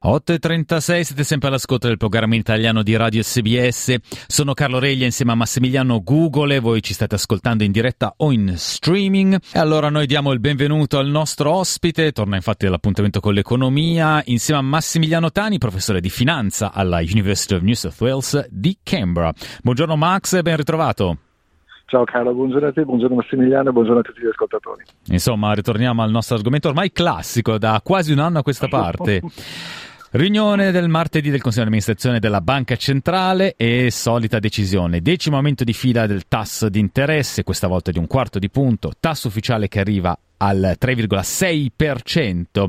8.36, siete sempre all'ascolto del programma italiano di Radio SBS. Sono Carlo Reglia insieme a Massimiliano Google voi ci state ascoltando in diretta o in streaming. E allora noi diamo il benvenuto al nostro ospite, torna infatti all'appuntamento con l'economia, insieme a Massimiliano Tani, professore di finanza alla University of New South Wales di Canberra. Buongiorno Max e ben ritrovato. Ciao Carlo, buongiorno a te, buongiorno Massimiliano, buongiorno a tutti gli ascoltatori. Insomma, ritorniamo al nostro argomento ormai classico da quasi un anno a questa parte. Riunione del martedì del Consiglio di amministrazione della Banca Centrale e solita decisione. Decimo aumento di fila del tasso di interesse, questa volta di un quarto di punto, tasso ufficiale che arriva al 3,6%.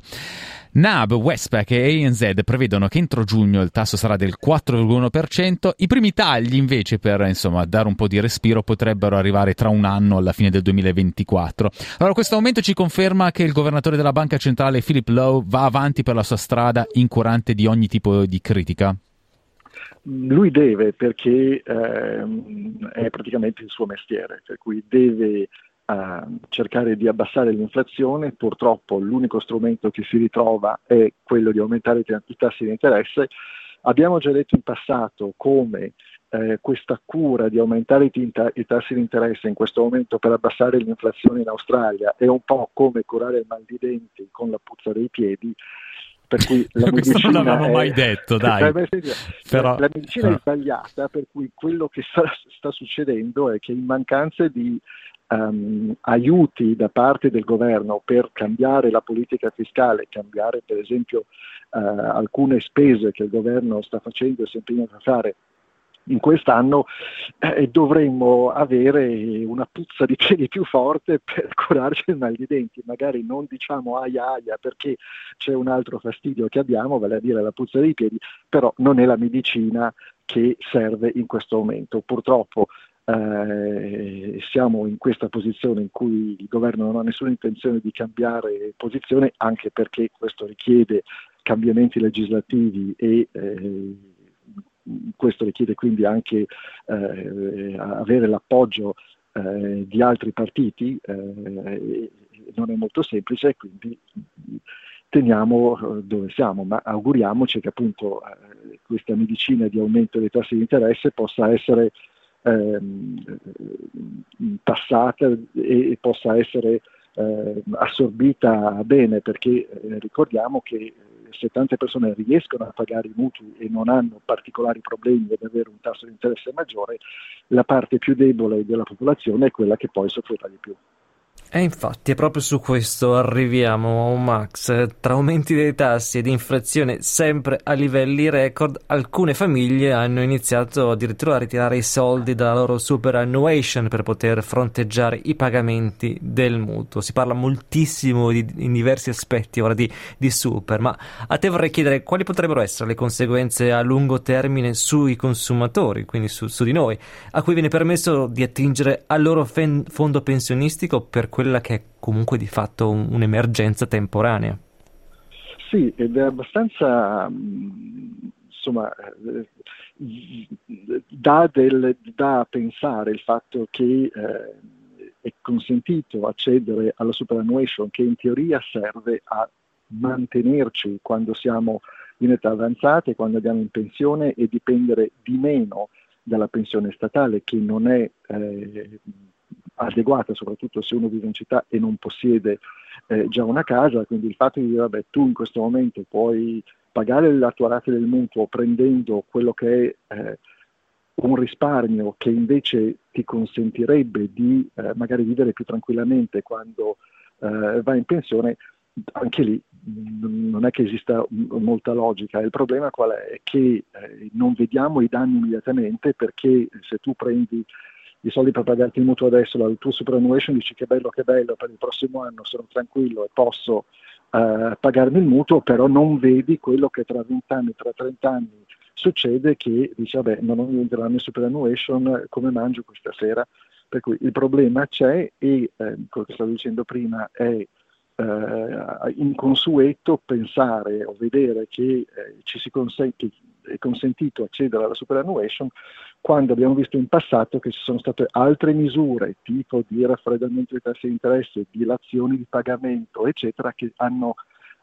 NAB, Westpac e ANZ prevedono che entro giugno il tasso sarà del 4,1%. I primi tagli, invece, per insomma, dare un po' di respiro, potrebbero arrivare tra un anno alla fine del 2024. Allora, questo aumento ci conferma che il governatore della Banca Centrale, Philip Lowe, va avanti per la sua strada incurante di ogni tipo di critica? Lui deve perché ehm, è praticamente il suo mestiere, per cui deve a cercare di abbassare l'inflazione, purtroppo l'unico strumento che si ritrova è quello di aumentare i tassi di interesse. Abbiamo già detto in passato come eh, questa cura di aumentare i, t- i, tassi di interesse in questo momento per abbassare l'inflazione in Australia è un po' come curare il mal di denti con la puzza dei piedi. Per cui la Questo non l'avevamo è... mai detto, dai. Però... La medicina è sbagliata, per cui quello che sta, sta succedendo è che in mancanza di um, aiuti da parte del governo per cambiare la politica fiscale, cambiare per esempio uh, alcune spese che il governo sta facendo e si impegna a fare in quest'anno eh, dovremmo avere una puzza di piedi più forte per curarci il mal di denti. Magari non diciamo aia aia perché c'è un altro fastidio che abbiamo, vale a dire la puzza dei piedi, però non è la medicina che serve in questo momento. Purtroppo eh, siamo in questa posizione in cui il governo non ha nessuna intenzione di cambiare posizione, anche perché questo richiede cambiamenti legislativi e eh, questo richiede quindi anche eh, avere l'appoggio eh, di altri partiti, eh, non è molto semplice, quindi teniamo eh, dove siamo, ma auguriamoci che appunto questa medicina di aumento dei tassi di interesse possa essere passata e, possa essere eh, assorbita bene, perché eh, ricordiamo che se tante persone riescono a pagare i mutui e non hanno particolari problemi ad avere un tasso di interesse maggiore, la parte più debole della popolazione è quella che poi soffrirà di più. E infatti è proprio su questo arriviamo, Max. Tra aumenti dei tassi ed inflazione sempre a livelli record, alcune famiglie hanno iniziato addirittura a ritirare i soldi dalla loro superannuation per poter fronteggiare i pagamenti del mutuo. Si parla moltissimo di, in diversi aspetti ora di, di super, ma a te vorrei chiedere quali potrebbero essere le conseguenze a lungo termine sui consumatori, quindi su, su di noi, a cui viene permesso di attingere al loro fen- fondo pensionistico per quella che è comunque di fatto un, un'emergenza temporanea. Sì, ed è abbastanza insomma eh, dà, del, dà, a pensare il fatto che eh, è consentito accedere alla superannuation che in teoria serve a mantenerci quando siamo in età avanzata e quando andiamo in pensione e dipendere di meno dalla pensione statale che non è eh, adeguata, soprattutto se uno vive in città e non possiede eh, già una casa, quindi il fatto di dire vabbè tu in questo momento puoi pagare la tua rata del mutuo prendendo quello che è eh, un risparmio che invece ti consentirebbe di eh, magari vivere più tranquillamente quando eh, vai in pensione, anche lì non è che esista molta logica. Il problema qual è? Che eh, non vediamo i danni immediatamente perché se tu prendi i soldi per pagarti il mutuo adesso, la tua superannuation dici che bello, che bello, per il prossimo anno sono tranquillo e posso uh, pagarmi il mutuo, però non vedi quello che tra 20 anni, tra 30 anni succede che dici vabbè non ho niente la mia superannuation, come mangio questa sera? Per cui il problema c'è e eh, quello che stavo dicendo prima è eh, inconsueto pensare o vedere che eh, ci si consente è consentito accedere alla superannuation quando abbiamo visto in passato che ci sono state altre misure tipo di raffreddamento dei tassi di interesse, dilazioni di pagamento, eccetera, che hanno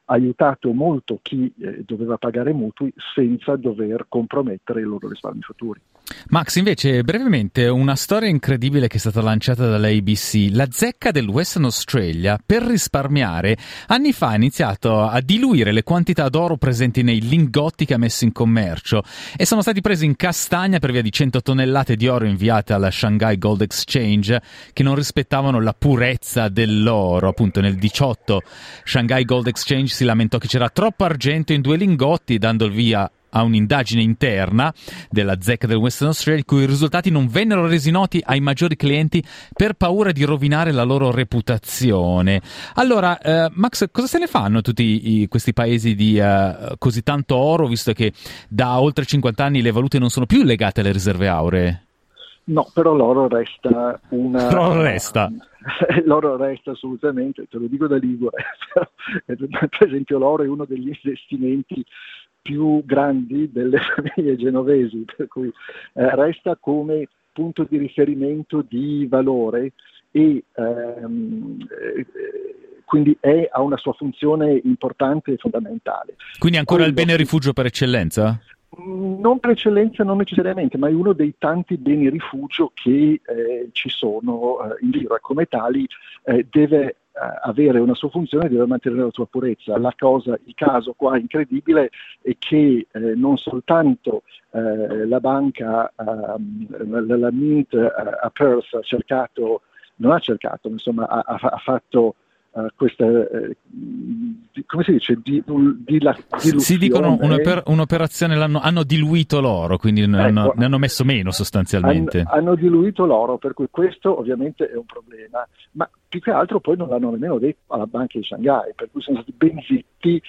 aiutato molto chi eh, doveva pagare mutui senza dover compromettere i loro risparmi futuri. Max, invece, brevemente, una storia incredibile che è stata lanciata dall'ABC. La zecca del Western Australia, per risparmiare, anni fa ha iniziato a diluire le quantità d'oro presenti nei lingotti che ha messo in commercio e sono stati presi in castagna per via di 100 tonnellate di oro inviate alla Shanghai Gold Exchange che non rispettavano la purezza dell'oro. Appunto, nel 18 Shanghai Gold Exchange si lamentò che c'era troppo argento in due lingotti, dando il via a un'indagine interna della ZEC del Western Australia, i cui risultati non vennero resi noti ai maggiori clienti per paura di rovinare la loro reputazione. Allora, eh, Max, cosa se ne fanno tutti i, questi paesi di eh, così tanto oro, visto che da oltre 50 anni le valute non sono più legate alle riserve auree? No, però l'oro resta una... L'oro resta. l'oro resta assolutamente, te lo dico da Ligure, per esempio l'oro è uno degli investimenti più grandi delle famiglie genovesi, per cui eh, resta come punto di riferimento di valore e ehm, eh, quindi è, ha una sua funzione importante e fondamentale. Quindi ancora Quello, il bene rifugio per eccellenza? Non per eccellenza, non necessariamente, ma è uno dei tanti beni rifugio che eh, ci sono eh, in giro come tali eh, deve avere una sua funzione deve mantenere la sua purezza. La cosa, il caso qua incredibile è che eh, non soltanto eh, la banca, ehm, la, la, Mint eh, a Perth ha cercato, non ha cercato, insomma ha, ha fatto uh, questa, uh, come si dice, di, di, la, Si dicono un'oper- un'operazione, hanno diluito l'oro, quindi ecco, ne, hanno, ne, hanno, messo meno sostanzialmente. Hanno, hanno, diluito l'oro, per cui questo ovviamente è un problema, ma più che altro poi non l'hanno nemmeno detto alla banca di Shanghai, per cui sono stati ben zitti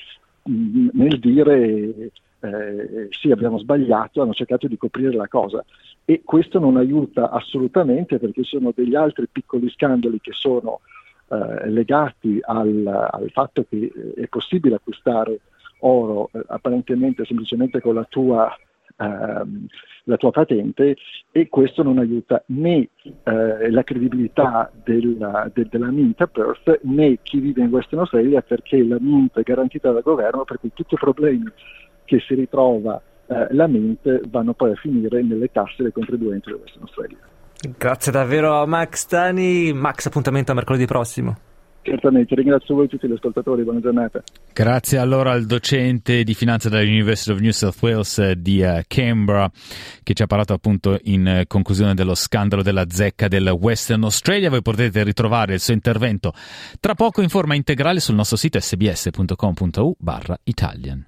mh, nel dire... Eh, sì, abbiamo sbagliato, hanno cercato di coprire la cosa. E questo non aiuta assolutamente perché sono degli altri piccoli scandali che sono eh, legati al, al, fatto che è possibile acquistare oro eh, apparentemente semplicemente con la tua, ehm, la tua, patente e questo non aiuta né eh, la credibilità della, de, della Mint a Perth né chi vive in Western Australia perché la Mint è garantita dal governo per cui tutti i problemi che si ritrova eh, la Mint vanno poi a finire nelle tasse dei contribuenti di Western Australia. Grazie davvero a Max Tani. Max, appuntamento a mercoledì prossimo. Certamente, ringrazio voi tutti gli ascoltatori, buona giornata. Grazie allora al docente di finanza della University of New South Wales eh, di uh, Canberra che ci ha parlato appunto in uh, conclusione dello scandalo della zecca del Western Australia. Voi potete ritrovare il suo intervento tra poco in forma integrale sul nostro sito sbs.com.u barra Italian.